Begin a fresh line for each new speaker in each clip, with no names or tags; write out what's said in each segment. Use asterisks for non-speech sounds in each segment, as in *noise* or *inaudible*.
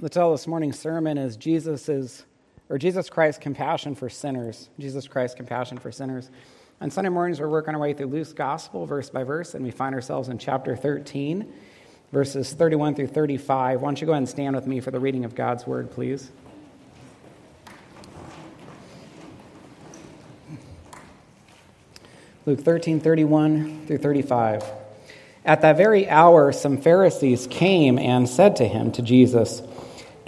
The title of this morning's sermon is Jesus' or Jesus Christ's compassion for sinners. Jesus Christ's compassion for sinners. On Sunday mornings, we're working our way through Luke's gospel, verse by verse, and we find ourselves in chapter 13, verses 31 through 35. Why don't you go ahead and stand with me for the reading of God's word, please? Luke 13, 31 through 35. At that very hour, some Pharisees came and said to him, to Jesus,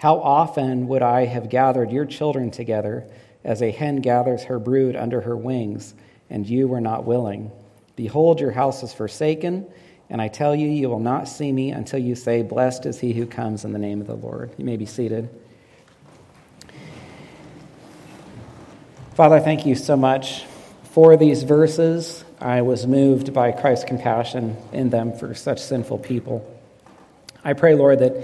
How often would I have gathered your children together as a hen gathers her brood under her wings, and you were not willing? Behold, your house is forsaken, and I tell you, you will not see me until you say, Blessed is he who comes in the name of the Lord. You may be seated. Father, thank you so much for these verses. I was moved by Christ's compassion in them for such sinful people. I pray, Lord, that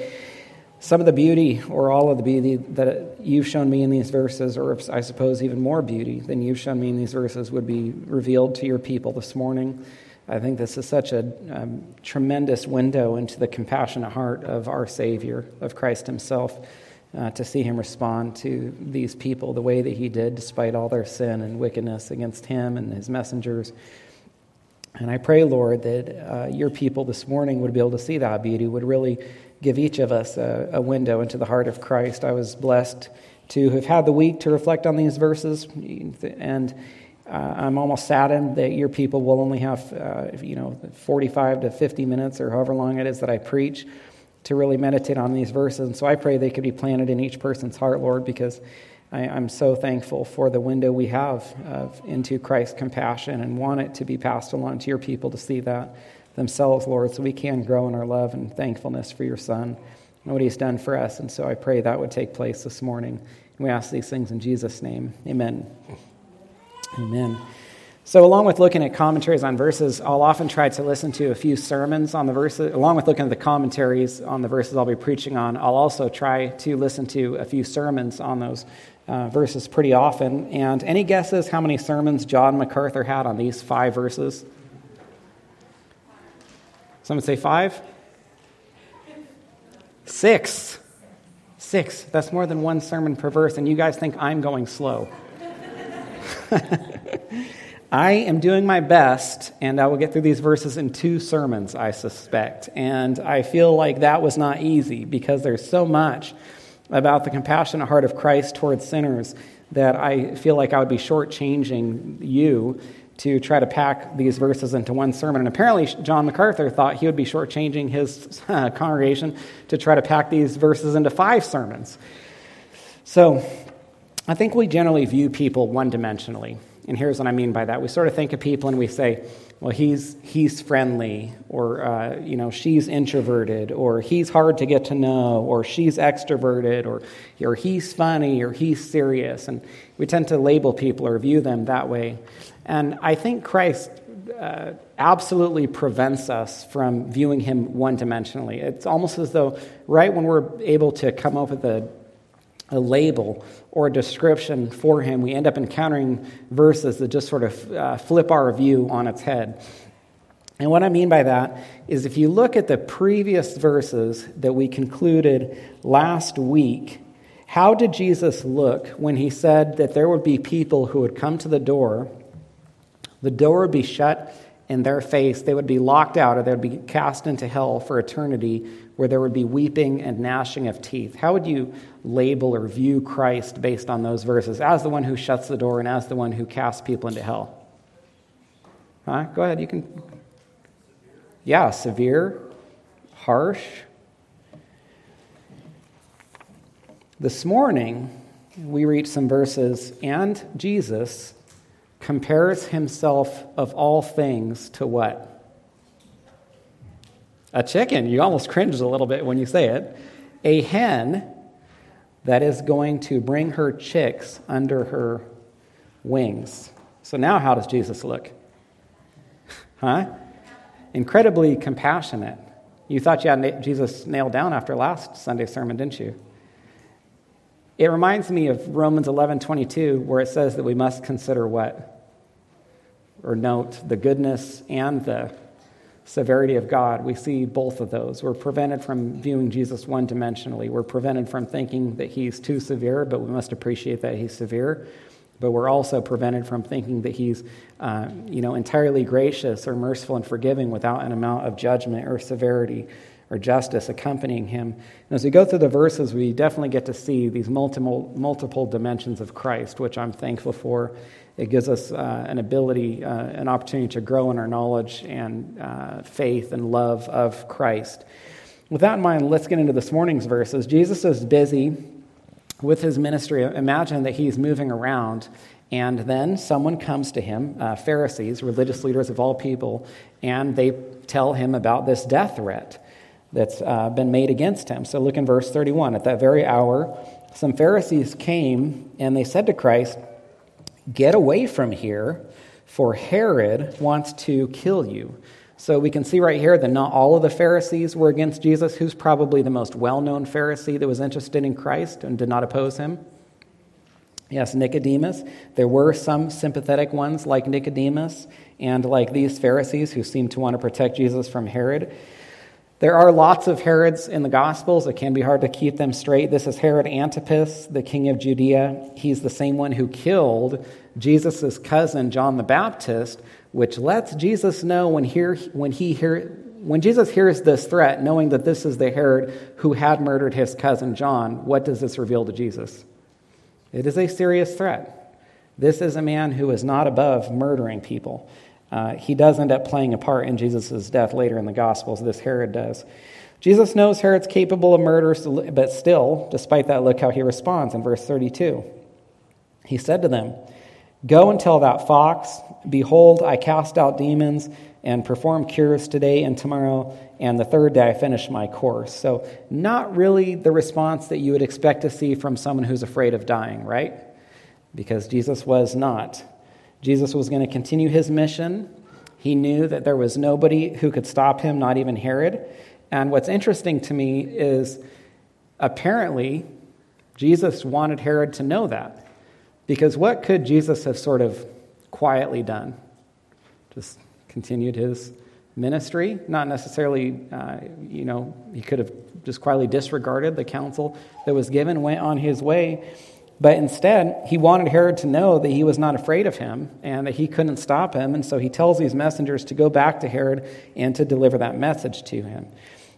some of the beauty, or all of the beauty that you've shown me in these verses, or I suppose even more beauty than you've shown me in these verses, would be revealed to your people this morning. I think this is such a um, tremendous window into the compassionate heart of our Savior, of Christ Himself, uh, to see Him respond to these people the way that He did, despite all their sin and wickedness against Him and His messengers. And I pray, Lord, that uh, your people this morning would be able to see that beauty, would really give each of us a, a window into the heart of Christ. I was blessed to have had the week to reflect on these verses, and uh, I'm almost saddened that your people will only have, uh, you know, 45 to 50 minutes or however long it is that I preach to really meditate on these verses. And so I pray they could be planted in each person's heart, Lord, because I, am so thankful for the window we have of, into Christ's compassion and want it to be passed along to your people to see that themselves, Lord, so we can grow in our love and thankfulness for your Son and what he's done for us. And so I pray that would take place this morning. And we ask these things in Jesus' name. Amen. Amen. So, along with looking at commentaries on verses, I'll often try to listen to a few sermons on the verses. Along with looking at the commentaries on the verses I'll be preaching on, I'll also try to listen to a few sermons on those uh, verses pretty often. And any guesses how many sermons John MacArthur had on these five verses? Someone say five? Six. Six. That's more than one sermon per verse, and you guys think I'm going slow. *laughs* I am doing my best, and I will get through these verses in two sermons, I suspect. And I feel like that was not easy because there's so much about the compassionate heart of Christ towards sinners that I feel like I would be shortchanging you to try to pack these verses into one sermon. And apparently, John MacArthur thought he would be shortchanging his uh, congregation to try to pack these verses into five sermons. So, I think we generally view people one dimensionally. And here's what I mean by that. We sort of think of people and we say, well, he's, he's friendly, or, uh, you know, she's introverted, or he's hard to get to know, or she's extroverted, or, or he's funny, or he's serious. And we tend to label people or view them that way. And I think Christ uh, absolutely prevents us from viewing him one dimensionally. It's almost as though, right when we're able to come up with a, a label or a description for him, we end up encountering verses that just sort of uh, flip our view on its head. And what I mean by that is if you look at the previous verses that we concluded last week, how did Jesus look when he said that there would be people who would come to the door the door would be shut in their face. They would be locked out or they would be cast into hell for eternity where there would be weeping and gnashing of teeth. How would you label or view Christ based on those verses as the one who shuts the door and as the one who casts people into hell? Huh? Go ahead, you can. Yeah, severe, harsh. This morning, we read some verses, and Jesus compares himself of all things to what? A chicken. You almost cringe a little bit when you say it. a hen that is going to bring her chicks under her wings. So now, how does Jesus look? Huh? Incredibly compassionate. You thought you had Jesus nailed down after last Sunday sermon, didn't you? It reminds me of Romans 11 22, where it says that we must consider what? Or note the goodness and the severity of God. We see both of those. We're prevented from viewing Jesus one dimensionally. We're prevented from thinking that he's too severe, but we must appreciate that he's severe. But we're also prevented from thinking that he's, uh, you know, entirely gracious or merciful and forgiving without an amount of judgment or severity or justice accompanying him. And as we go through the verses, we definitely get to see these multiple, multiple dimensions of Christ, which I'm thankful for. It gives us uh, an ability, uh, an opportunity to grow in our knowledge and uh, faith and love of Christ. With that in mind, let's get into this morning's verses. Jesus is busy with his ministry. Imagine that he's moving around, and then someone comes to him, uh, Pharisees, religious leaders of all people, and they tell him about this death threat that's uh, been made against him. So look in verse 31. At that very hour, some Pharisees came and they said to Christ, Get away from here, for Herod wants to kill you. So we can see right here that not all of the Pharisees were against Jesus. Who's probably the most well known Pharisee that was interested in Christ and did not oppose him? Yes, Nicodemus. There were some sympathetic ones like Nicodemus and like these Pharisees who seemed to want to protect Jesus from Herod. There are lots of Herods in the Gospels. It can be hard to keep them straight. This is Herod Antipas, the king of Judea. He's the same one who killed Jesus' cousin, John the Baptist, which lets Jesus know when, when, he hear, when Jesus hears this threat, knowing that this is the Herod who had murdered his cousin John, what does this reveal to Jesus? It is a serious threat. This is a man who is not above murdering people. Uh, he does end up playing a part in Jesus' death later in the Gospels, this Herod does. Jesus knows Herod's capable of murder, but still, despite that, look how he responds in verse 32. He said to them, Go and tell that fox, Behold, I cast out demons and perform cures today and tomorrow, and the third day I finish my course. So, not really the response that you would expect to see from someone who's afraid of dying, right? Because Jesus was not. Jesus was going to continue his mission. He knew that there was nobody who could stop him, not even Herod. And what's interesting to me is apparently Jesus wanted Herod to know that. Because what could Jesus have sort of quietly done? Just continued his ministry? Not necessarily, uh, you know, he could have just quietly disregarded the counsel that was given, went on his way. But instead, he wanted Herod to know that he was not afraid of him and that he couldn't stop him. And so he tells these messengers to go back to Herod and to deliver that message to him.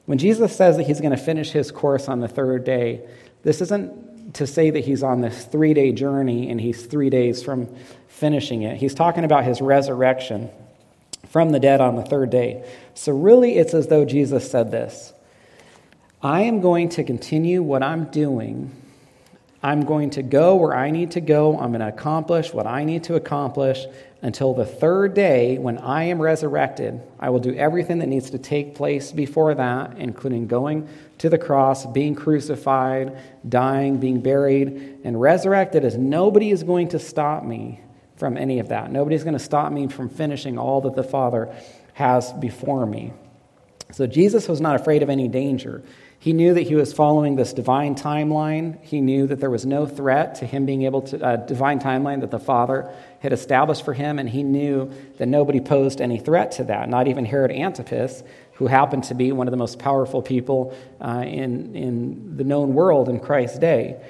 When Jesus says that he's going to finish his course on the third day, this isn't to say that he's on this three day journey and he's three days from finishing it. He's talking about his resurrection from the dead on the third day. So, really, it's as though Jesus said this I am going to continue what I'm doing I'm going to go where I need to go. I'm going to accomplish what I need to accomplish until the third day when I am resurrected. I will do everything that needs to take place before that, including going to the cross, being crucified, dying, being buried, and resurrected, as nobody is going to stop me from any of that. Nobody's going to stop me from finishing all that the Father has before me. So Jesus was not afraid of any danger. He knew that he was following this divine timeline. He knew that there was no threat to him being able to, a uh, divine timeline that the Father had established for him, and he knew that nobody posed any threat to that, not even Herod Antipas, who happened to be one of the most powerful people uh, in, in the known world in Christ's day.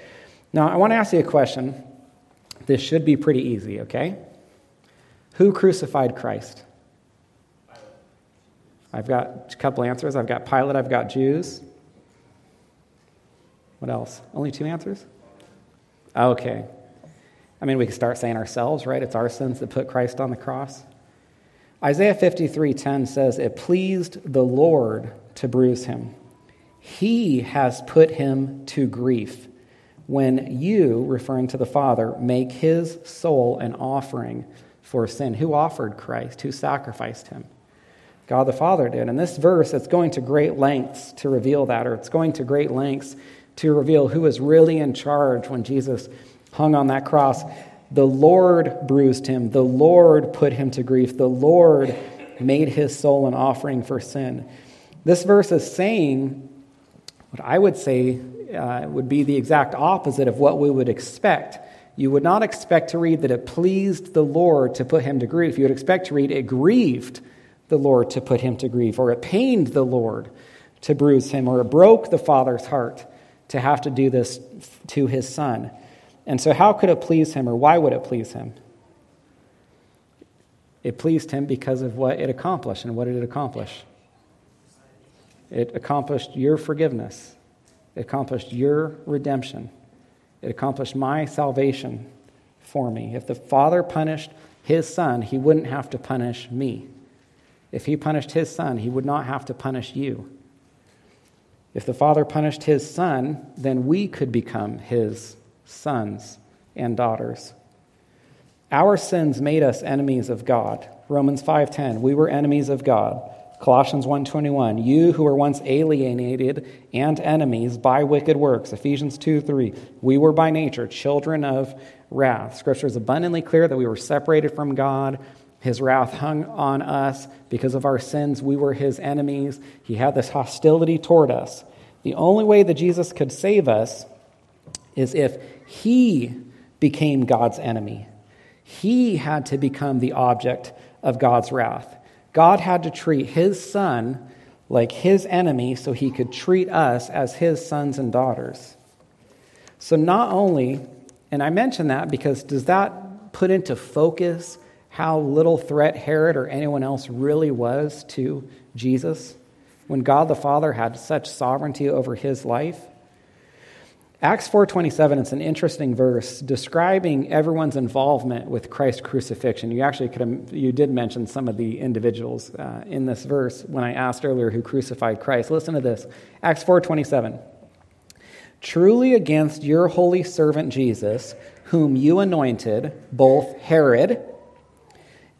Now, I want to ask you a question. This should be pretty easy, okay? Who crucified Christ? I've got a couple answers. I've got Pilate, I've got Jews. What else? Only two answers? Okay. I mean, we could start saying ourselves, right? It's our sins that put Christ on the cross. Isaiah 53:10 says, "It pleased the Lord to bruise him. He has put him to grief when you, referring to the Father, make his soul an offering for sin." Who offered Christ? Who sacrificed him? God the Father did. In this verse, it's going to great lengths to reveal that, or it's going to great lengths to reveal who was really in charge when Jesus hung on that cross. The Lord bruised him, the Lord put him to grief, the Lord made his soul an offering for sin. This verse is saying what I would say uh, would be the exact opposite of what we would expect. You would not expect to read that it pleased the Lord to put him to grief. You would expect to read it grieved the Lord to put him to grief, or it pained the Lord to bruise him, or it broke the Father's heart to have to do this to his Son. And so, how could it please him, or why would it please him? It pleased him because of what it accomplished. And what did it accomplish? It accomplished your forgiveness. It accomplished your redemption. It accomplished my salvation for me. If the Father punished his Son, he wouldn't have to punish me. If he punished his Son, he would not have to punish you. If the Father punished his Son, then we could become his sons and daughters. Our sins made us enemies of God. Romans 5:10, we were enemies of God. Colossians 1:21, you who were once alienated and enemies by wicked works. Ephesians 2:3, we were by nature children of wrath. Scripture is abundantly clear that we were separated from God. His wrath hung on us because of our sins. We were his enemies. He had this hostility toward us. The only way that Jesus could save us is if he became God's enemy. He had to become the object of God's wrath. God had to treat his son like his enemy so he could treat us as his sons and daughters. So, not only, and I mention that because does that put into focus how little threat Herod or anyone else really was to Jesus when God the Father had such sovereignty over his life? Acts 4:27 it's an interesting verse describing everyone's involvement with Christ's crucifixion. You actually could have, you did mention some of the individuals uh, in this verse when I asked earlier who crucified Christ. Listen to this. Acts 4:27. Truly against your holy servant Jesus, whom you anointed, both Herod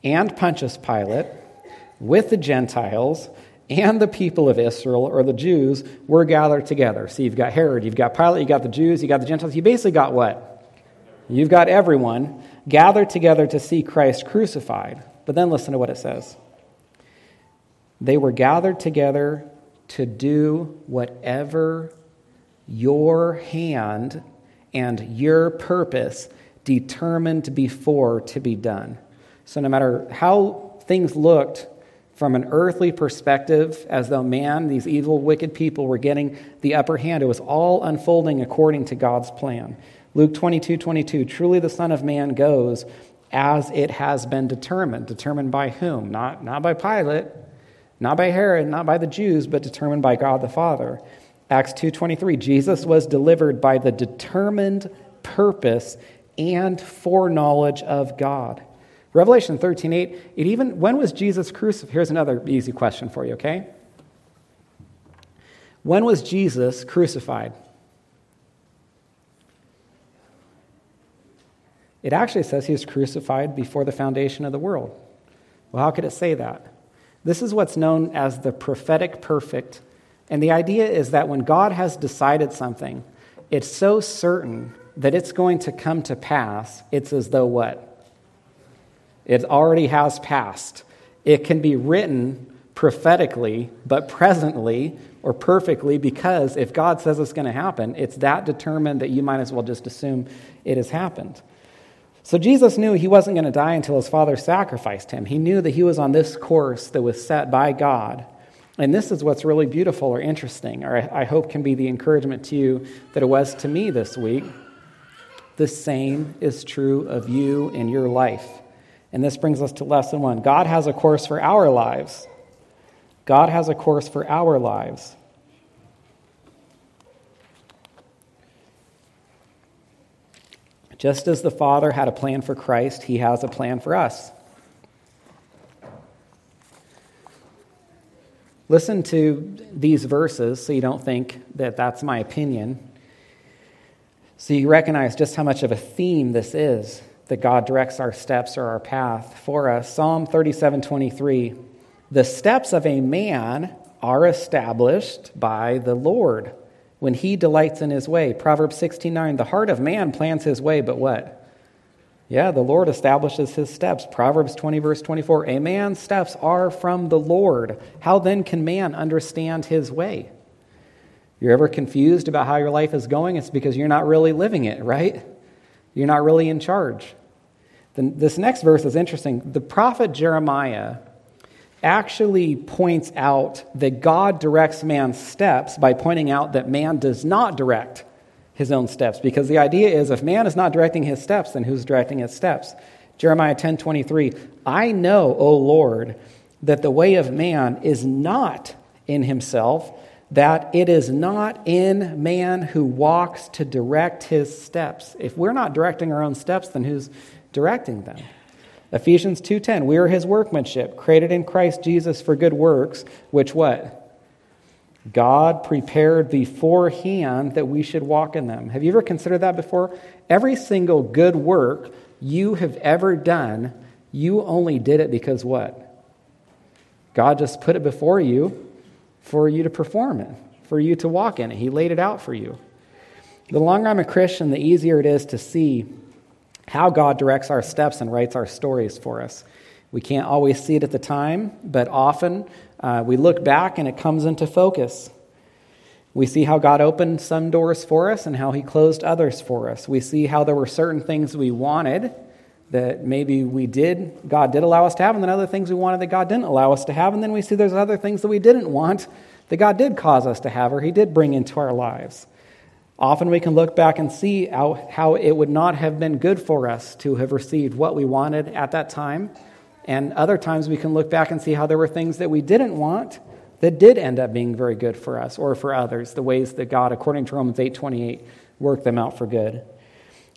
and Pontius Pilate with the Gentiles and the people of Israel, or the Jews, were gathered together. So you've got Herod, you've got Pilate, you've got the Jews, you've got the Gentiles. You basically got what? You've got everyone gathered together to see Christ crucified. But then listen to what it says. They were gathered together to do whatever your hand and your purpose determined before to be done. So, no matter how things looked from an earthly perspective, as though man, these evil, wicked people, were getting the upper hand. It was all unfolding according to God's plan. Luke 22 22, truly the Son of Man goes as it has been determined. Determined by whom? Not, not by Pilate, not by Herod, not by the Jews, but determined by God the Father. Acts 2:23 Jesus was delivered by the determined purpose and foreknowledge of God. Revelation 13 8, it even, when was Jesus crucified? Here's another easy question for you, okay? When was Jesus crucified? It actually says he was crucified before the foundation of the world. Well, how could it say that? This is what's known as the prophetic perfect. And the idea is that when God has decided something, it's so certain that it's going to come to pass, it's as though what? It already has passed. It can be written prophetically, but presently or perfectly because if God says it's going to happen, it's that determined that you might as well just assume it has happened. So Jesus knew he wasn't going to die until his father sacrificed him. He knew that he was on this course that was set by God. And this is what's really beautiful or interesting, or I hope can be the encouragement to you that it was to me this week. The same is true of you in your life. And this brings us to lesson one God has a course for our lives. God has a course for our lives. Just as the Father had a plan for Christ, he has a plan for us. Listen to these verses so you don't think that that's my opinion. So you recognize just how much of a theme this is that God directs our steps or our path for us. Psalm 37 23. The steps of a man are established by the Lord when he delights in his way. Proverbs 16:9 The heart of man plans his way, but what? Yeah, the Lord establishes his steps. Proverbs 20 verse 24 A man's steps are from the Lord. How then can man understand his way? You're ever confused about how your life is going? It's because you're not really living it, right? You're not really in charge. This next verse is interesting. The prophet Jeremiah actually points out that God directs man's steps by pointing out that man does not direct his own steps because the idea is if man is not directing his steps then who's directing his steps jeremiah 10:23 i know o lord that the way of man is not in himself that it is not in man who walks to direct his steps if we're not directing our own steps then who's directing them Ephesians 2:10 We are his workmanship created in Christ Jesus for good works which what? God prepared beforehand that we should walk in them. Have you ever considered that before? Every single good work you have ever done, you only did it because what? God just put it before you for you to perform it, for you to walk in it. He laid it out for you. The longer I'm a Christian, the easier it is to see how God directs our steps and writes our stories for us. We can't always see it at the time, but often uh, we look back and it comes into focus. We see how God opened some doors for us and how He closed others for us. We see how there were certain things we wanted that maybe we did, God did allow us to have, and then other things we wanted that God didn't allow us to have. And then we see there's other things that we didn't want that God did cause us to have or He did bring into our lives. Often we can look back and see how, how it would not have been good for us to have received what we wanted at that time. And other times we can look back and see how there were things that we didn't want that did end up being very good for us or for others, the ways that God, according to Romans 8:28, worked them out for good.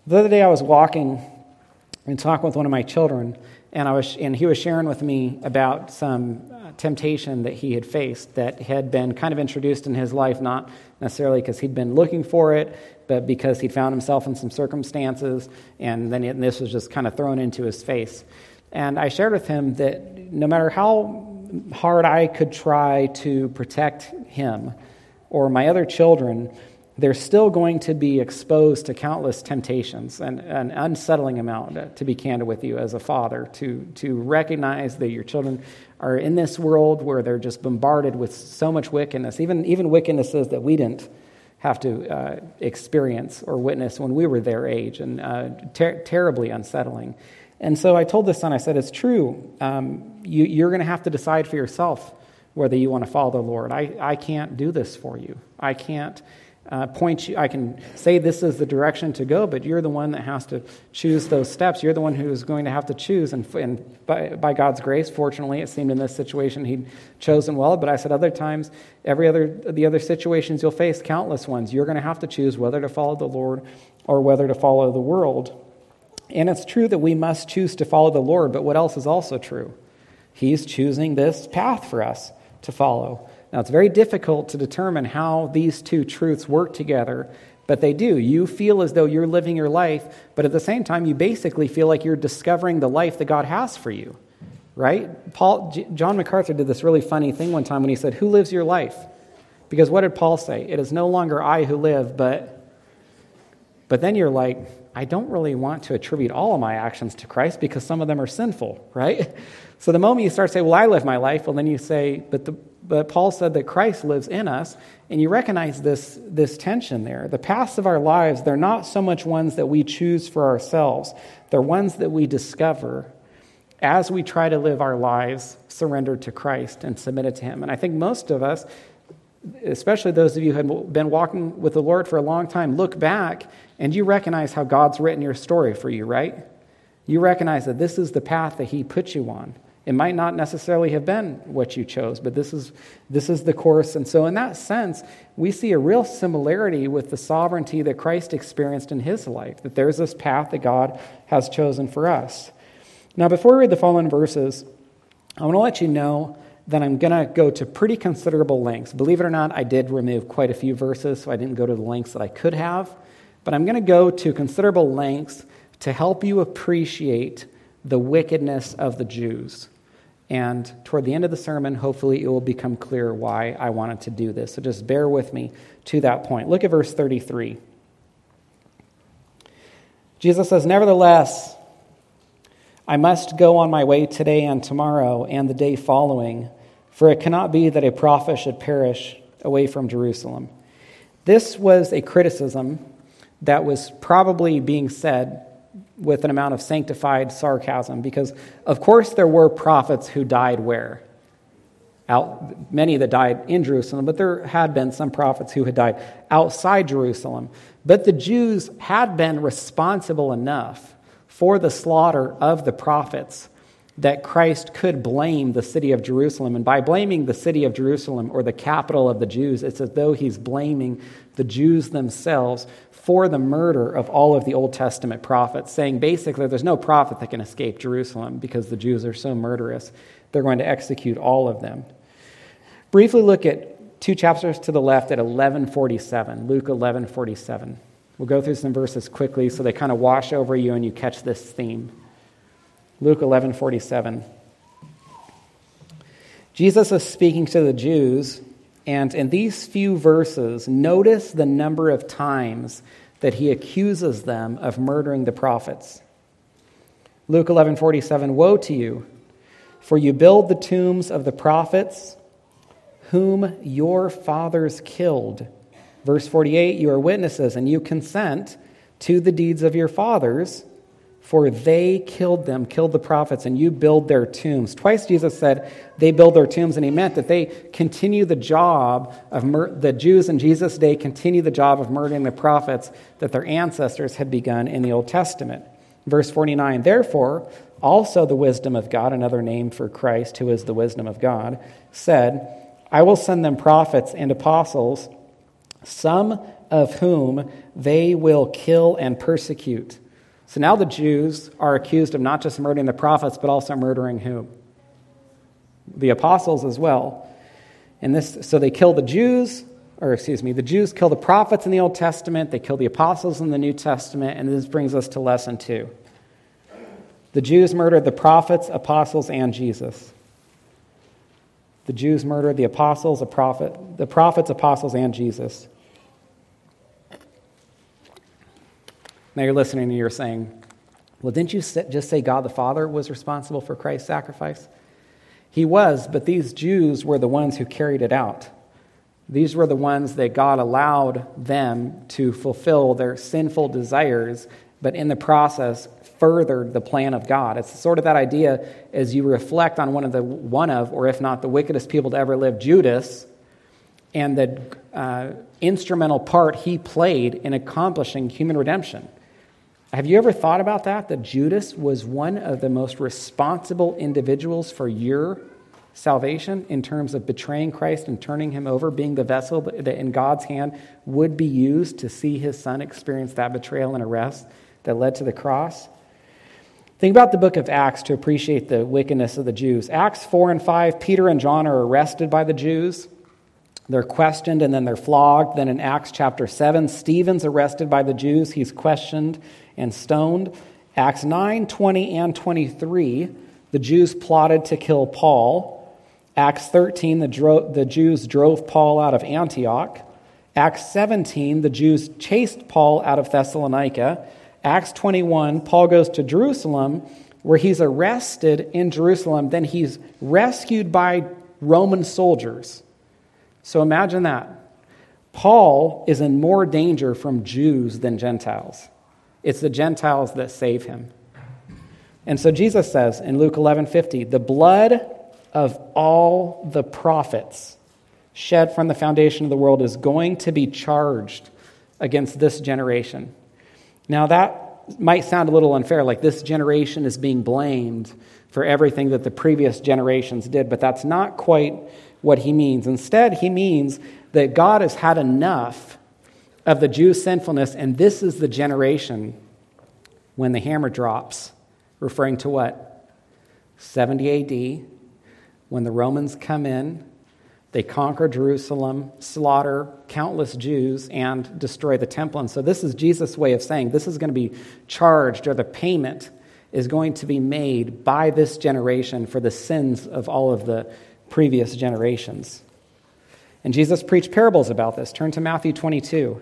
The other day I was walking and talking with one of my children, and, I was, and he was sharing with me about some uh, temptation that he had faced that had been kind of introduced in his life, not necessarily because he'd been looking for it, but because he'd found himself in some circumstances, and then and this was just kind of thrown into his face. And I shared with him that no matter how hard I could try to protect him or my other children, they're still going to be exposed to countless temptations and an unsettling amount, to be candid with you as a father, to, to recognize that your children are in this world where they're just bombarded with so much wickedness, even, even wickednesses that we didn't have to uh, experience or witness when we were their age, and uh, ter- terribly unsettling. And so I told the son, I said, it's true. Um, you, you're going to have to decide for yourself whether you want to follow the Lord. I, I can't do this for you. I can't uh, point you, I can say this is the direction to go, but you're the one that has to choose those steps. You're the one who's going to have to choose. And, and by, by God's grace, fortunately, it seemed in this situation he'd chosen well. But I said other times, every other, the other situations you'll face, countless ones, you're going to have to choose whether to follow the Lord or whether to follow the world. And it's true that we must choose to follow the Lord, but what else is also true? He's choosing this path for us to follow. Now, it's very difficult to determine how these two truths work together, but they do. You feel as though you're living your life, but at the same time, you basically feel like you're discovering the life that God has for you, right? Paul, John MacArthur did this really funny thing one time when he said, Who lives your life? Because what did Paul say? It is no longer I who live, but. But then you're like, I don't really want to attribute all of my actions to Christ because some of them are sinful, right? So the moment you start saying, Well, I live my life, well, then you say, But, the, but Paul said that Christ lives in us, and you recognize this, this tension there. The paths of our lives, they're not so much ones that we choose for ourselves, they're ones that we discover as we try to live our lives surrendered to Christ and submitted to Him. And I think most of us, especially those of you who have been walking with the Lord for a long time, look back and you recognize how God's written your story for you, right? You recognize that this is the path that He put you on. It might not necessarily have been what you chose, but this is, this is the course. And so, in that sense, we see a real similarity with the sovereignty that Christ experienced in his life, that there's this path that God has chosen for us. Now, before we read the following verses, I want to let you know that I'm going to go to pretty considerable lengths. Believe it or not, I did remove quite a few verses, so I didn't go to the lengths that I could have. But I'm going to go to considerable lengths to help you appreciate the wickedness of the Jews And toward the end of the sermon, hopefully it will become clear why I wanted to do this. So just bear with me to that point. Look at verse 33. Jesus says, Nevertheless, I must go on my way today and tomorrow and the day following, for it cannot be that a prophet should perish away from Jerusalem. This was a criticism that was probably being said with an amount of sanctified sarcasm because, of course, there were prophets who died where? Out, many that died in Jerusalem, but there had been some prophets who had died outside Jerusalem. But the Jews had been responsible enough for the slaughter of the prophets that Christ could blame the city of Jerusalem. And by blaming the city of Jerusalem or the capital of the Jews, it's as though he's blaming the Jews themselves for the murder of all of the Old Testament prophets, saying basically there's no prophet that can escape Jerusalem because the Jews are so murderous. They're going to execute all of them. Briefly look at two chapters to the left at 1147, Luke 1147. We'll go through some verses quickly so they kind of wash over you and you catch this theme. Luke 11:47. Jesus is speaking to the Jews, and in these few verses, notice the number of times that he accuses them of murdering the prophets. Luke 11:47 Woe to you for you build the tombs of the prophets whom your fathers killed. Verse 48 You are witnesses and you consent to the deeds of your fathers for they killed them, killed the prophets, and you build their tombs. Twice Jesus said they build their tombs, and he meant that they continue the job of mur- the Jews in Jesus' day continue the job of murdering the prophets that their ancestors had begun in the Old Testament. Verse 49 Therefore, also the wisdom of God, another name for Christ, who is the wisdom of God, said, I will send them prophets and apostles, some of whom they will kill and persecute so now the Jews are accused of not just murdering the prophets, but also murdering whom? The apostles as well. And this, so they kill the Jews, or excuse me, the Jews kill the prophets in the Old Testament, they kill the apostles in the New Testament, and this brings us to lesson two. The Jews murdered the prophets, apostles, and Jesus. The Jews murdered the apostles, the, prophet, the prophets, apostles, and Jesus. Now you're listening and you're saying, well, didn't you just say God the Father was responsible for Christ's sacrifice? He was, but these Jews were the ones who carried it out. These were the ones that God allowed them to fulfill their sinful desires, but in the process furthered the plan of God. It's sort of that idea as you reflect on one of the one of, or if not the wickedest people to ever live, Judas, and the uh, instrumental part he played in accomplishing human redemption. Have you ever thought about that? That Judas was one of the most responsible individuals for your salvation in terms of betraying Christ and turning him over, being the vessel that in God's hand would be used to see his son experience that betrayal and arrest that led to the cross? Think about the book of Acts to appreciate the wickedness of the Jews. Acts 4 and 5, Peter and John are arrested by the Jews. They're questioned and then they're flogged. Then in Acts chapter 7, Stephen's arrested by the Jews. He's questioned and stoned. Acts 9, 20, and 23, the Jews plotted to kill Paul. Acts 13, the, dro- the Jews drove Paul out of Antioch. Acts 17, the Jews chased Paul out of Thessalonica. Acts 21, Paul goes to Jerusalem, where he's arrested in Jerusalem. Then he's rescued by Roman soldiers. So imagine that. Paul is in more danger from Jews than Gentiles. It's the Gentiles that save him. And so Jesus says in Luke 11:50, "The blood of all the prophets shed from the foundation of the world is going to be charged against this generation." Now that might sound a little unfair, like this generation is being blamed for everything that the previous generations did, but that's not quite what he means. Instead, he means that God has had enough of the Jews' sinfulness, and this is the generation when the hammer drops, referring to what? 70 AD, when the Romans come in, they conquer Jerusalem, slaughter countless Jews, and destroy the temple. And so, this is Jesus' way of saying this is going to be charged, or the payment is going to be made by this generation for the sins of all of the previous generations. And Jesus preached parables about this. Turn to Matthew 22.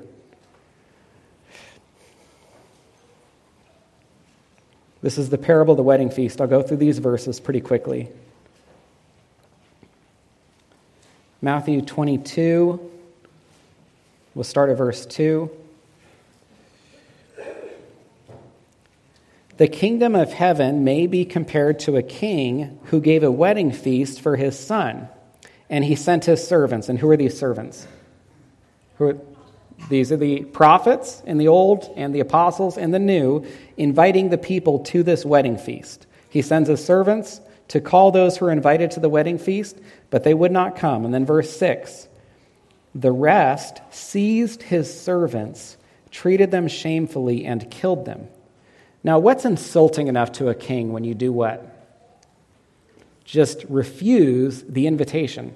This is the parable of the wedding feast. I'll go through these verses pretty quickly. Matthew 22, we'll start at verse 2. The kingdom of heaven may be compared to a king who gave a wedding feast for his son, and he sent his servants. And who are these servants? Who are, these are the prophets in the old and the apostles in the new, inviting the people to this wedding feast. He sends his servants to call those who are invited to the wedding feast, but they would not come. And then verse 6 the rest seized his servants, treated them shamefully, and killed them. Now, what's insulting enough to a king when you do what? Just refuse the invitation.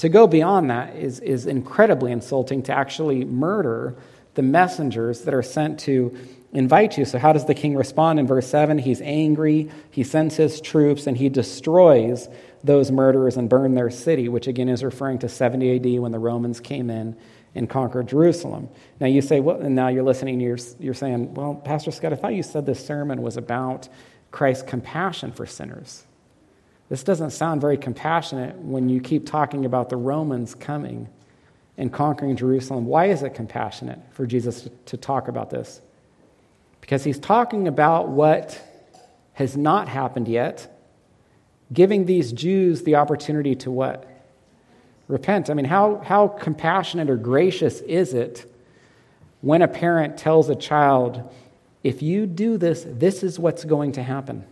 To go beyond that is, is incredibly insulting to actually murder the messengers that are sent to invite you. So, how does the king respond in verse 7? He's angry, he sends his troops, and he destroys those murderers and burn their city, which again is referring to 70 AD when the Romans came in and conquered Jerusalem. Now you say, well, and now you're listening, you're, you're saying, well, Pastor Scott, I thought you said this sermon was about Christ's compassion for sinners. This doesn't sound very compassionate when you keep talking about the Romans coming and conquering Jerusalem. Why is it compassionate for Jesus to, talk about this? Because he's talking about what has not happened yet, giving these Jews the opportunity to what? repent. I mean, how, how compassionate or gracious is it when a parent tells a child, if you do this, this is what's going to happen?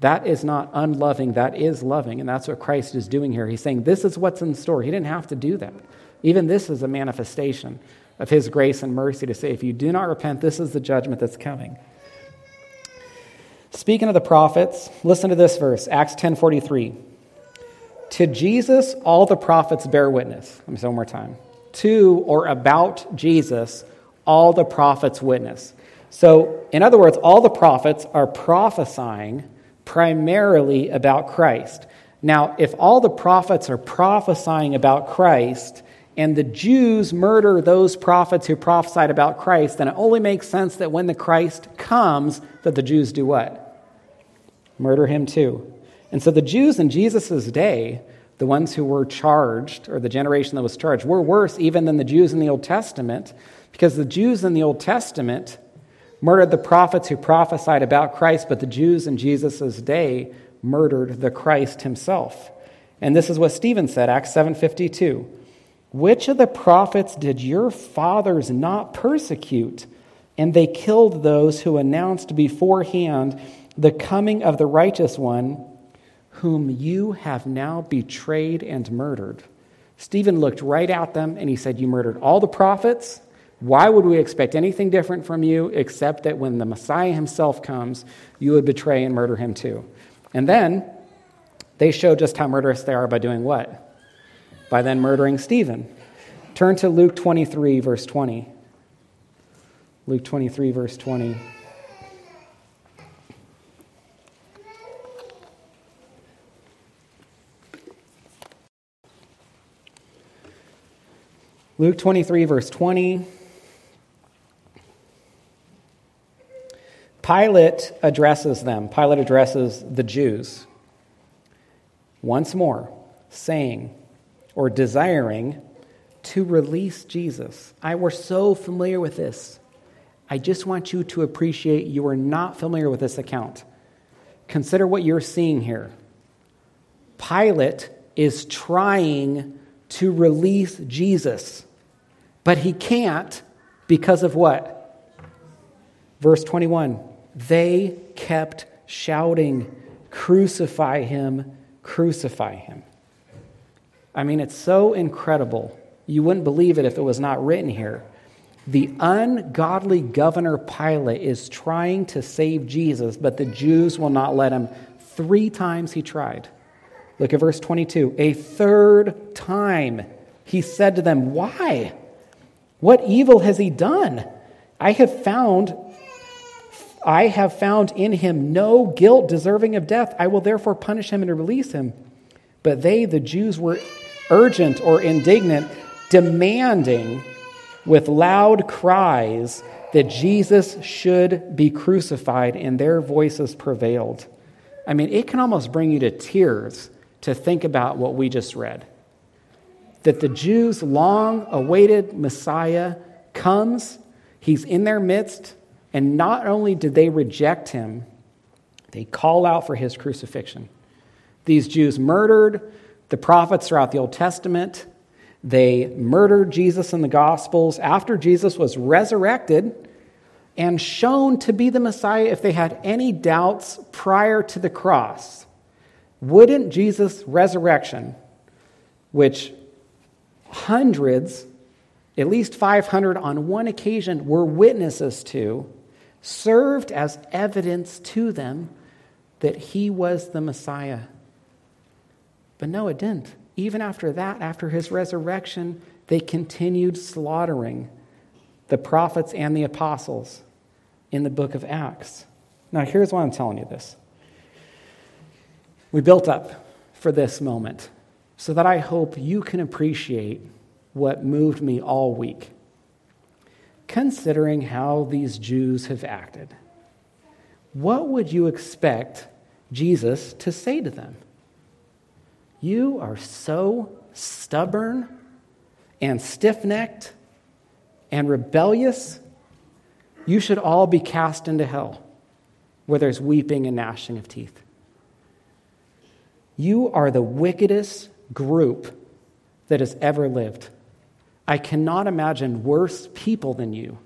That is not unloving, that is loving. And that's what Christ is doing here. He's saying, This is what's in store. He didn't have to do that. Even this is a manifestation of his grace and mercy to say, If you do not repent, this is the judgment that's coming. Speaking of the prophets, listen to this verse, Acts 10:43. To Jesus, all the prophets bear witness. Let me say one more time. To or about Jesus, all the prophets witness. So, in other words, all the prophets are prophesying primarily about Christ. Now, if all the prophets are prophesying about Christ, and the Jews murder those prophets who prophesied about Christ, then it only makes sense that when the Christ comes, that the Jews do what? Murder him too. And so the Jews in Jesus' day, the ones who were charged, or the generation that was charged, were worse even than the Jews in the Old Testament, because the Jews in the Old Testament murdered the prophets who prophesied about Christ, but the Jews in Jesus' day murdered the Christ himself. And this is what Stephen said, Acts 7:52. Which of the prophets did your fathers not persecute? And they killed those who announced beforehand the coming of the righteous one whom you have now betrayed and murdered. Stephen looked right at them and he said, You murdered all the prophets. Why would we expect anything different from you except that when the Messiah himself comes, you would betray and murder him too? And then they show just how murderous they are by doing what? By then murdering Stephen. Turn to Luke 23, verse 20. Luke 23, verse 20. Luke 23, verse 20. Pilate addresses them. Pilate addresses the Jews once more, saying or desiring to release Jesus. I were so familiar with this. I just want you to appreciate you are not familiar with this account. Consider what you're seeing here. Pilate is trying to release Jesus. But he can't because of what? Verse 21 They kept shouting, Crucify him, crucify him. I mean, it's so incredible. You wouldn't believe it if it was not written here. The ungodly governor Pilate is trying to save Jesus, but the Jews will not let him. Three times he tried. Look at verse 22. A third time he said to them, Why? What evil has he done? I have found I have found in him no guilt deserving of death. I will therefore punish him and release him. But they, the Jews, were urgent or indignant, demanding with loud cries that Jesus should be crucified, and their voices prevailed. I mean, it can almost bring you to tears to think about what we just read. That the Jews' long awaited Messiah comes, he's in their midst, and not only did they reject him, they call out for his crucifixion. These Jews murdered the prophets throughout the Old Testament. They murdered Jesus in the Gospels after Jesus was resurrected and shown to be the Messiah if they had any doubts prior to the cross. Wouldn't Jesus' resurrection, which hundreds, at least 500 on one occasion, were witnesses to, served as evidence to them that he was the Messiah? But no, it didn't. Even after that, after his resurrection, they continued slaughtering the prophets and the apostles in the book of Acts. Now, here's why I'm telling you this. We built up for this moment so that I hope you can appreciate what moved me all week, considering how these Jews have acted. What would you expect Jesus to say to them? You are so stubborn and stiff necked and rebellious, you should all be cast into hell where there's weeping and gnashing of teeth. You are the wickedest group that has ever lived. I cannot imagine worse people than you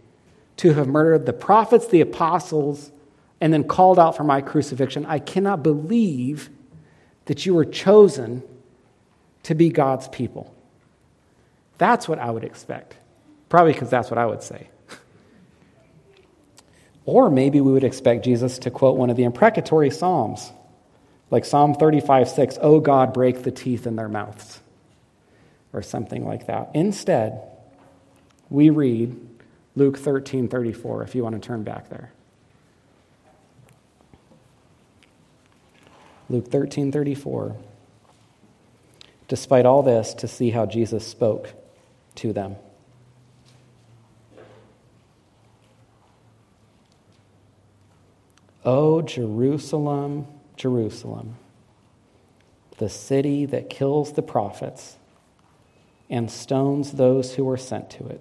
to have murdered the prophets, the apostles, and then called out for my crucifixion. I cannot believe that you were chosen to be God's people. That's what I would expect. Probably because that's what I would say. *laughs* or maybe we would expect Jesus to quote one of the imprecatory Psalms, like Psalm 35 6, Oh God, break the teeth in their mouths, or something like that. Instead, we read Luke 13 34, if you want to turn back there. Luke 13 34. Despite all this, to see how Jesus spoke to them. Oh, Jerusalem, Jerusalem, the city that kills the prophets and stones those who are sent to it.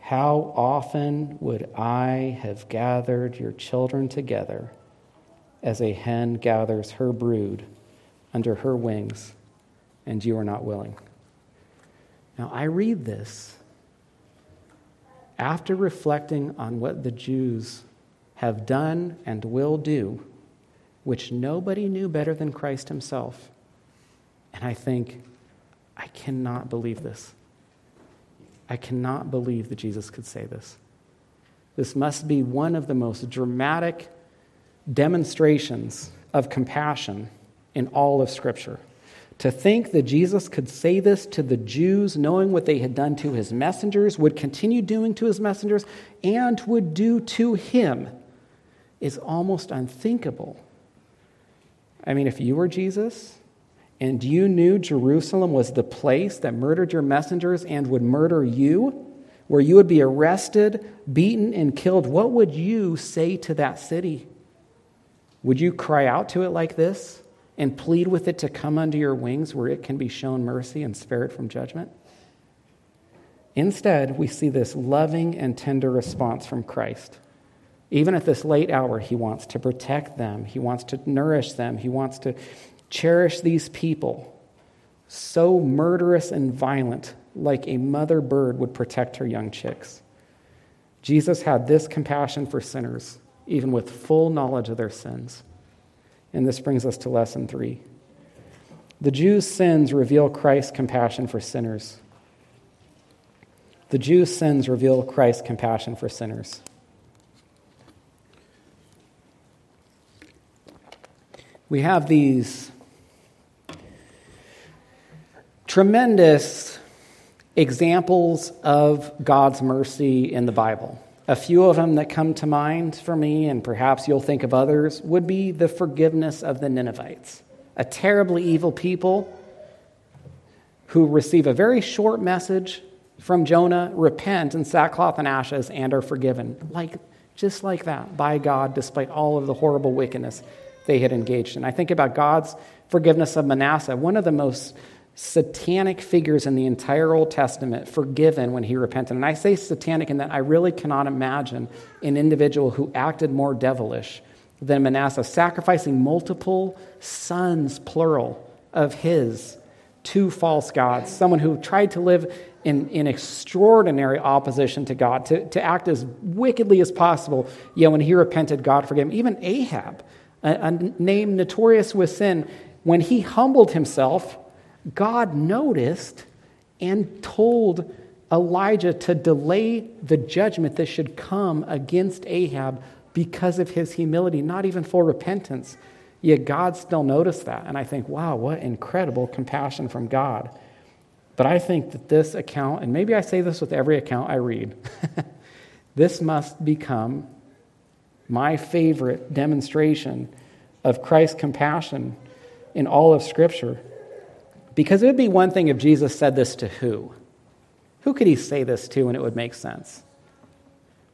How often would I have gathered your children together as a hen gathers her brood under her wings, and you are not willing? Now, I read this after reflecting on what the Jews have done and will do, which nobody knew better than Christ himself. And I think, I cannot believe this. I cannot believe that Jesus could say this. This must be one of the most dramatic demonstrations of compassion in all of Scripture. To think that Jesus could say this to the Jews, knowing what they had done to his messengers, would continue doing to his messengers, and would do to him is almost unthinkable. I mean, if you were Jesus and you knew Jerusalem was the place that murdered your messengers and would murder you, where you would be arrested, beaten, and killed, what would you say to that city? Would you cry out to it like this and plead with it to come under your wings where it can be shown mercy and spared from judgment? Instead, we see this loving and tender response from Christ. Even at this late hour, he wants to protect them, he wants to nourish them, he wants to cherish these people, so murderous and violent, like a mother bird would protect her young chicks. Jesus had this compassion for sinners, even with full knowledge of their sins. And this brings us to lesson three. The Jews' sins reveal Christ's compassion for sinners. The Jews' sins reveal Christ's compassion for sinners. we have these tremendous examples of God's mercy in the Bible. A few of them that come to mind for me, and perhaps you'll think of others, would be the forgiveness of the Ninevites, a terribly evil people who receive a very short message from Jonah repent in sackcloth and ashes and are forgiven. Like, just like that, by God, despite all of the horrible wickedness they had engaged in. I think about God's forgiveness of Manasseh, one of the most satanic figures in the entire Old Testament forgiven when he repented. And I say satanic in that I really cannot imagine an individual who acted more devilish than Manasseh, sacrificing multiple sons, plural, of his to false gods. Someone who tried to live in, in extraordinary opposition to God, to, to act as wickedly as possible. Yet when he repented, God forgave him. Even Ahab, a, a name notorious with sin, when he humbled himself, God noticed and told Elijah to delay the judgment that should come against Ahab because of his humility, not even for repentance. Yet God still noticed that. And I think, wow, what incredible compassion from God. But I think that this account, and maybe I say this with every account I read, *laughs* this must become my favorite demonstration of Christ's compassion in all of Scripture. Because it would be one thing if Jesus said this to who? Who could he say this to and it would make sense?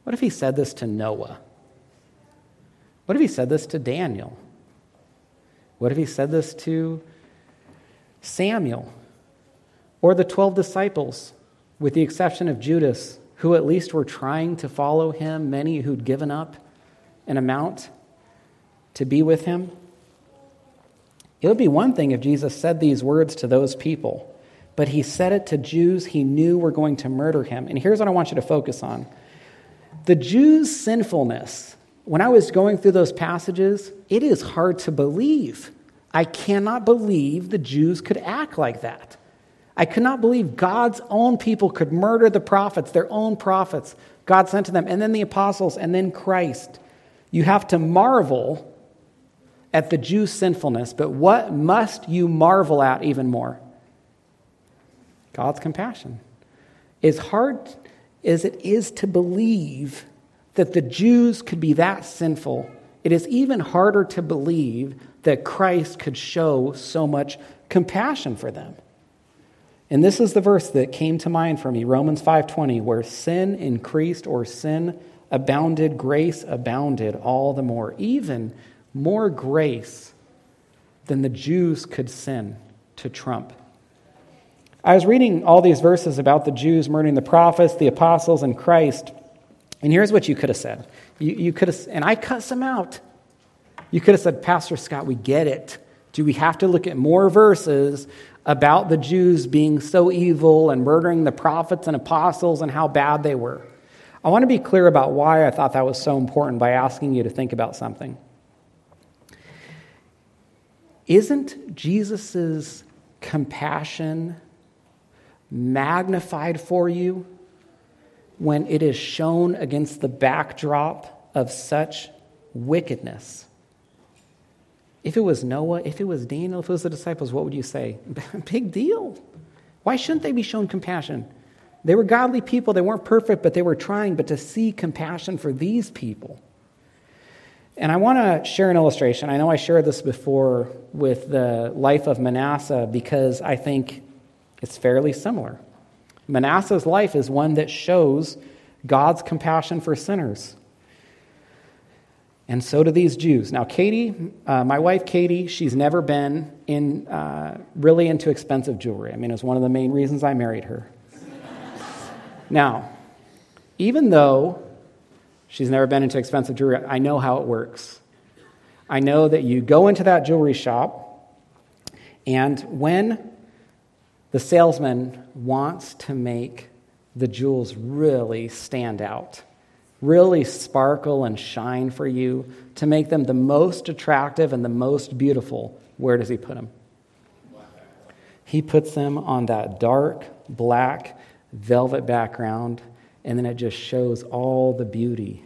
What if he said this to Noah? What if he said this to Daniel? What if he said this to Samuel or the 12 disciples, with the exception of Judas, who at least were trying to follow him, many who'd given up an amount to be with him? It would be one thing if Jesus said these words to those people, but he said it to Jews he knew were going to murder him. And here's what I want you to focus on the Jews' sinfulness. When I was going through those passages, it is hard to believe. I cannot believe the Jews could act like that. I could not believe God's own people could murder the prophets, their own prophets God sent to them, and then the apostles, and then Christ. You have to marvel at the Jews' sinfulness, but what must you marvel at even more? God's compassion. As hard as it is to believe that the Jews could be that sinful, it is even harder to believe that Christ could show so much compassion for them. And this is the verse that came to mind for me, Romans 5:20, where sin increased or sin abounded, grace abounded all the more. Even more grace than the Jews could sin to trump. I was reading all these verses about the Jews murdering the prophets, the apostles, and Christ, and here's what you could have said. You, you could have, and I cut some out. You could have said, Pastor Scott, we get it. Do we have to look at more verses about the Jews being so evil and murdering the prophets and apostles and how bad they were? I want to be clear about why I thought that was so important by asking you to think about something. Isn't Jesus' compassion magnified for you when it is shown against the backdrop of such wickedness? If it was Noah, if it was Daniel, if it was the disciples, what would you say? *laughs* Big deal. Why shouldn't they be shown compassion? They were godly people. They weren't perfect, but they were trying. But to see compassion for these people, and I want to share an illustration. I know I shared this before with the life of Manasseh because I think it's fairly similar. Manasseh's life is one that shows God's compassion for sinners. And so do these Jews. Now, Katie, uh, my wife Katie, she's never been in, uh, really into expensive jewelry. I mean, it was one of the main reasons I married her. *laughs* now, even though She's never been into expensive jewelry. I know how it works. I know that you go into that jewelry shop, and when the salesman wants to make the jewels really stand out, really sparkle and shine for you, to make them the most attractive and the most beautiful, where does he put them? He puts them on that dark, black, velvet background, and then it just shows all the beauty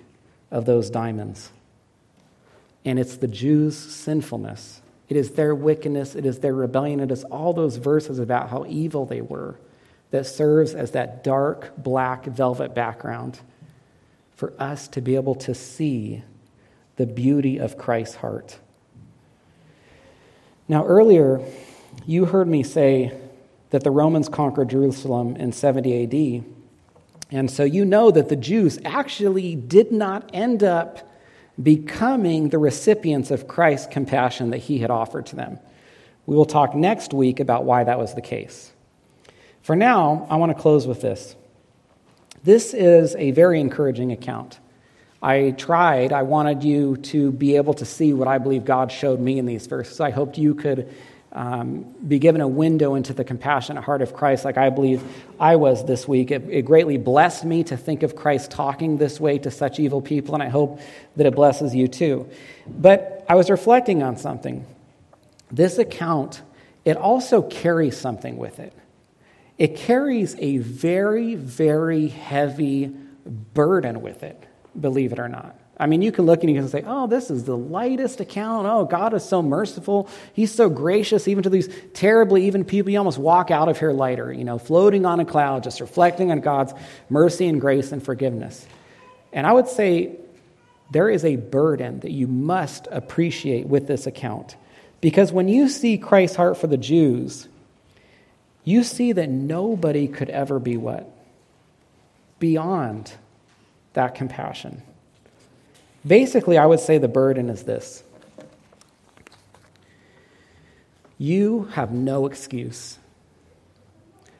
of those diamonds. And it's the Jews' sinfulness. It is their wickedness. It is their rebellion. It is all those verses about how evil they were that serves as that dark black velvet background for us to be able to see the beauty of Christ's heart. Now, earlier, you heard me say that the Romans conquered Jerusalem in 70 AD. And so you know that the Jews actually did not end up becoming the recipients of Christ's compassion that he had offered to them. We will talk next week about why that was the case. For now, I want to close with this. This is a very encouraging account. I tried, I wanted you to be able to see what I believe God showed me in these verses. I hoped you could um, be given a window into the compassionate heart of Christ, like I believe I was this week. It, it greatly blessed me to think of Christ talking this way to such evil people, and I hope that it blesses you too. But I was reflecting on something. This account, it also carries something with it. It carries a very, very heavy burden with it, believe it or not. I mean, you can look and you can say, oh, this is the lightest account. Oh, God is so merciful. He's so gracious, even to these terribly even people. You almost walk out of here lighter, you know, floating on a cloud, just reflecting on God's mercy and grace and forgiveness. And I would say there is a burden that you must appreciate with this account. Because when you see Christ's heart for the Jews, you see that nobody could ever be what? Beyond that compassion. Basically, I would say the burden is this you have no excuse.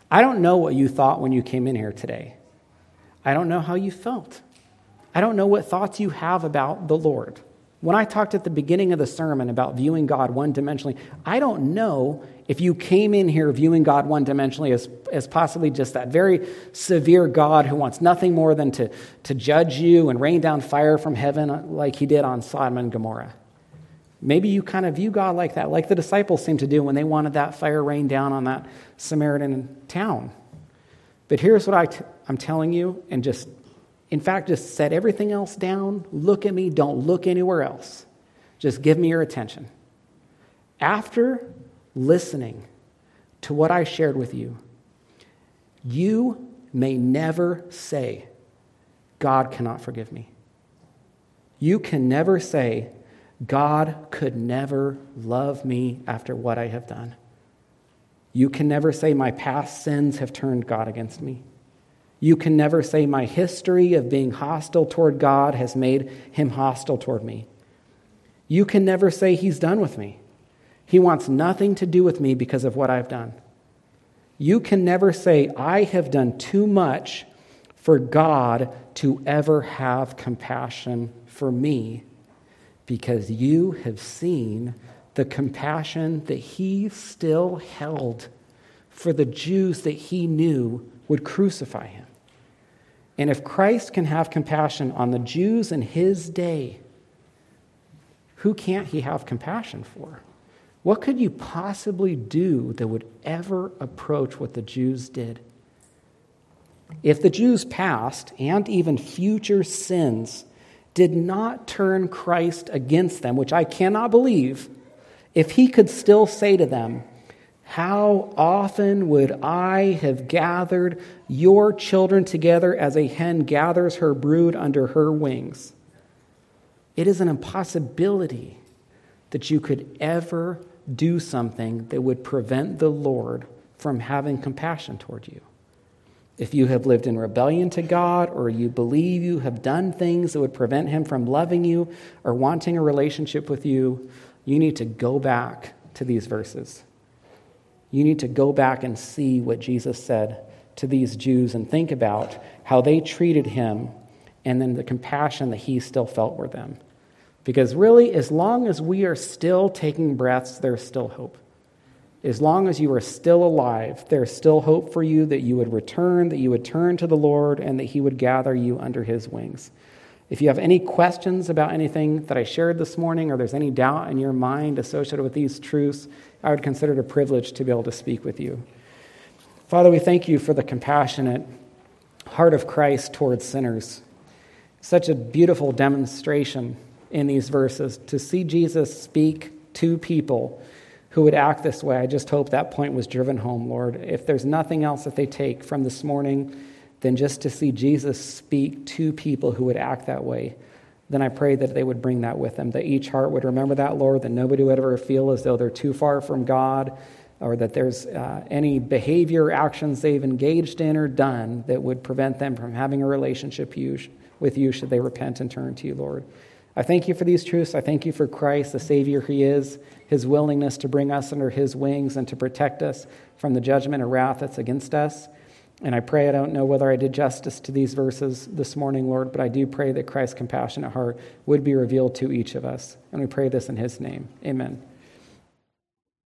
I don't know what you thought when you came in here today. I don't know how you felt. I don't know what thoughts you have about the Lord. When I talked at the beginning of the sermon about viewing God one dimensionally, I don't know if you came in here viewing God one dimensionally as, as possibly just that very severe God who wants nothing more than to, to judge you and rain down fire from heaven uh, like he did on Sodom and Gomorrah. Maybe you kind of view God like that, like the disciples seemed to do when they wanted that fire rain down on that Samaritan town. But here's what i t- I'm telling you, and just in fact, just set everything else down. Look at me. Don't look anywhere else. Just give me your attention. After listening to what I shared with you, you may never say, God cannot forgive me. You can never say, God could never love me after what I have done. You can never say, My past sins have turned God against me. You can never say, My history of being hostile toward God has made him hostile toward me. You can never say, He's done with me. He wants nothing to do with me because of what I've done. You can never say, I have done too much for God to ever have compassion for me because you have seen the compassion that He still held for the Jews that He knew would crucify Him. And if Christ can have compassion on the Jews in his day, who can't he have compassion for? What could you possibly do that would ever approach what the Jews did? If the Jews' past and even future sins did not turn Christ against them, which I cannot believe, if he could still say to them, how often would I have gathered your children together as a hen gathers her brood under her wings? It is an impossibility that you could ever do something that would prevent the Lord from having compassion toward you. If you have lived in rebellion to God, or you believe you have done things that would prevent Him from loving you or wanting a relationship with you, you need to go back to these verses. You need to go back and see what Jesus said to these Jews and think about how they treated him and then the compassion that he still felt for them. Because really, as long as we are still taking breaths, there's still hope. As long as you are still alive, there's still hope for you that you would return, that you would turn to the Lord, and that he would gather you under his wings. If you have any questions about anything that I shared this morning, or there's any doubt in your mind associated with these truths, I would consider it a privilege to be able to speak with you. Father, we thank you for the compassionate heart of Christ towards sinners. Such a beautiful demonstration in these verses to see Jesus speak to people who would act this way. I just hope that point was driven home, Lord. If there's nothing else that they take from this morning, than just to see Jesus speak to people who would act that way, then I pray that they would bring that with them, that each heart would remember that, Lord, that nobody would ever feel as though they're too far from God or that there's uh, any behavior or actions they've engaged in or done that would prevent them from having a relationship with you should they repent and turn to you, Lord. I thank you for these truths. I thank you for Christ, the Savior He is, His willingness to bring us under His wings and to protect us from the judgment or wrath that's against us. And I pray, I don't know whether I did justice to these verses this morning, Lord, but I do pray that Christ's compassionate heart would be revealed to each of us. And we pray this in His name. Amen.